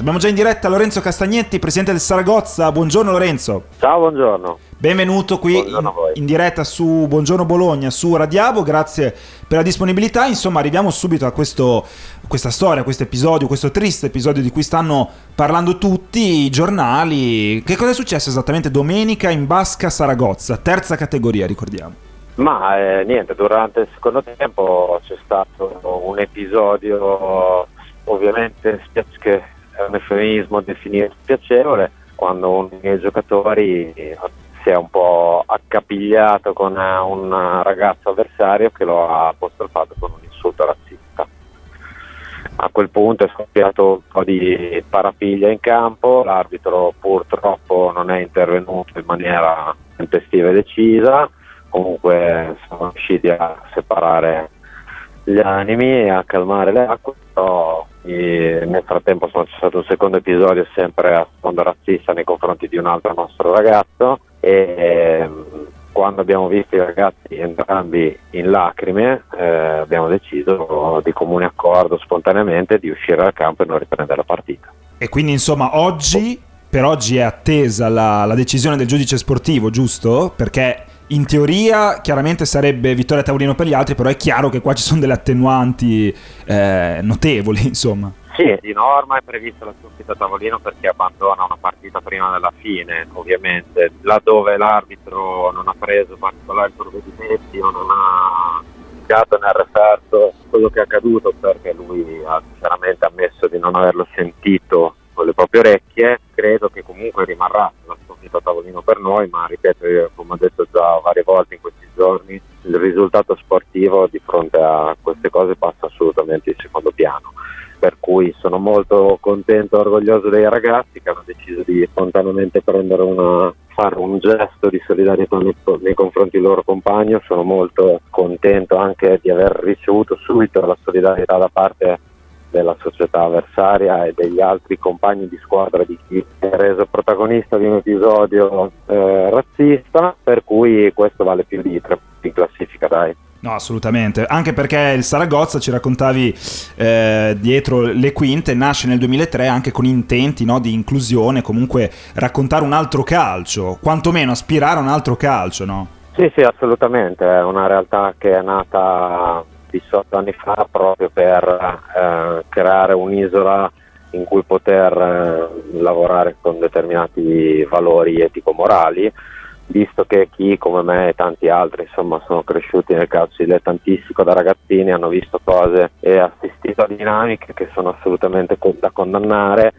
Abbiamo già in diretta Lorenzo Castagnetti, presidente del Saragozza. Buongiorno Lorenzo. Ciao, buongiorno. Benvenuto qui in, in, diretta su Buongiorno Bologna, su Radiabo, grazie per la disponibilità. Insomma, arriviamo subito a questo, questa storia, questo episodio, questo triste episodio di cui stanno parlando tutti i giornali. Che cosa è successo esattamente domenica in Basca Saragozza, terza categoria, ricordiamo? Ma eh, niente, durante il secondo tempo c'è stato un episodio, ovviamente che un eufemismo definito spiacevole, quando uno dei giocatori si è un po' accapigliato con un ragazzo avversario che lo ha apostrofato con un insulto razzista. A quel punto è scoppiato un po' di parapiglia in campo, l'arbitro purtroppo non è intervenuto in maniera tempestiva e decisa, comunque sono riusciti a separare gli animi e a calmare le acque, però nel frattempo sono stato un secondo episodio sempre a sfondo razzista nei confronti di un altro nostro ragazzo e ehm, quando abbiamo visto i ragazzi entrambi in lacrime eh, abbiamo deciso di comune accordo spontaneamente di uscire dal campo e non riprendere la partita. E quindi insomma oggi, per oggi è attesa la, la decisione del giudice sportivo, giusto? Perché in teoria chiaramente sarebbe vittoria tavolino per gli altri, però è chiaro che qua ci sono delle attenuanti eh, notevoli, insomma. Sì, di norma è prevista la sconfitta a tavolino perché abbandona una partita prima della fine, ovviamente, laddove l'arbitro non ha preso particolari provvedimenti o non ha indicato nel referto quello che è accaduto perché lui ha chiaramente ammesso di non averlo sentito con le proprie orecchie, credo che comunque rimarrà la sconfitta a tavolino per noi, ma ripeto, come ho detto già varie volte in questi giorni, il risultato sportivo di fronte a queste cose passa assolutamente in secondo piano per cui sono molto contento e orgoglioso dei ragazzi che hanno deciso di spontaneamente una, fare un gesto di solidarietà nei, nei, confronti del loro compagno. Sono molto contento anche di aver ricevuto subito la solidarietà da parte della società avversaria e degli altri compagni di squadra di chi è reso protagonista di un episodio eh, razzista, per cui questo vale più di tre punti in classifica, dai. No, assolutamente. Anche perché il Saragozza, ci raccontavi eh, dietro le quinte, nasce nel 2003 anche con intenti no, di inclusione, comunque raccontare un altro calcio, quantomeno aspirare a un altro calcio, no? Sì, sì, assolutamente. È una realtà che è nata 18 anni fa proprio per eh, creare un'isola in cui poter eh, lavorare con determinati valori etico-morali visto che chi come me e tanti altri insomma sono cresciuti nel calcio dilettantistico da ragazzini, hanno visto cose e assistito a dinamiche che sono assolutamente da condannare,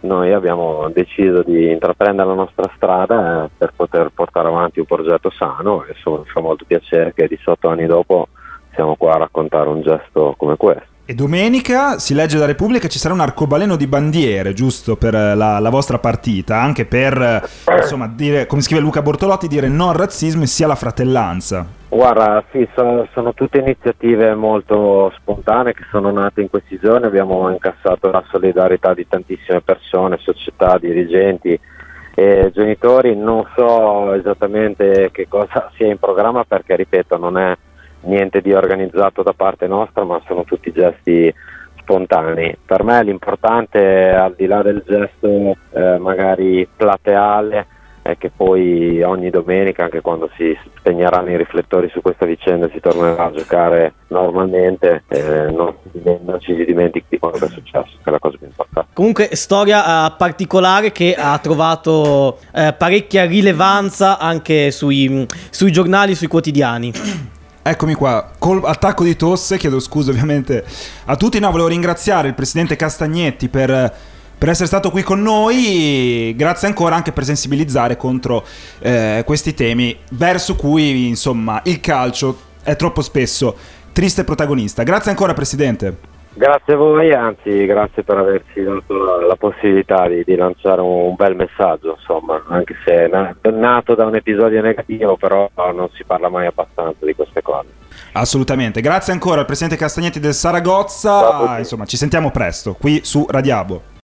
noi abbiamo deciso di intraprendere la nostra strada eh, per poter portare avanti un progetto sano e insomma mi fa molto piacere che 18 anni dopo siamo qua a raccontare un gesto come questo. E domenica si legge da Repubblica ci sarà un arcobaleno di bandiere, giusto, per la, la vostra partita, anche per, insomma, dire, come scrive Luca Bortolotti, dire no al razzismo e sia alla fratellanza. Guarda, sì, sono, sono, tutte iniziative molto spontanee che sono nate in questi giorni, abbiamo incassato la solidarietà di tantissime persone, società, dirigenti e genitori, non so esattamente che cosa sia in programma perché, ripeto, non è niente di organizzato da parte nostra, ma sono tutti gesti spontanei. Per me l'importante, al di là del gesto eh, magari plateale, è che poi ogni domenica, anche quando si spegneranno i riflettori su questa vicenda, si tornerà a giocare normalmente, eh, non, non, ci si dimentichi di quello che è successo, che è la cosa più importante. Comunque, storia eh, particolare che ha trovato eh, parecchia rilevanza anche sui, sui giornali, sui quotidiani. Eccomi qua, col attacco di tosse, chiedo scusa ovviamente a tutti, no, volevo ringraziare il presidente Castagnetti per, per essere stato qui con noi, grazie ancora anche per sensibilizzare contro eh, questi temi verso cui insomma il calcio è troppo spesso triste protagonista. Grazie ancora presidente. Grazie a voi, anzi grazie per averci dato la, la possibilità di, di, lanciare un, un, bel messaggio, insomma, anche se è nato da un episodio negativo, però non si parla mai abbastanza di queste cose. Assolutamente, grazie ancora al presidente Castagnetti del Saragozza, insomma ci sentiamo presto qui su Radiabo.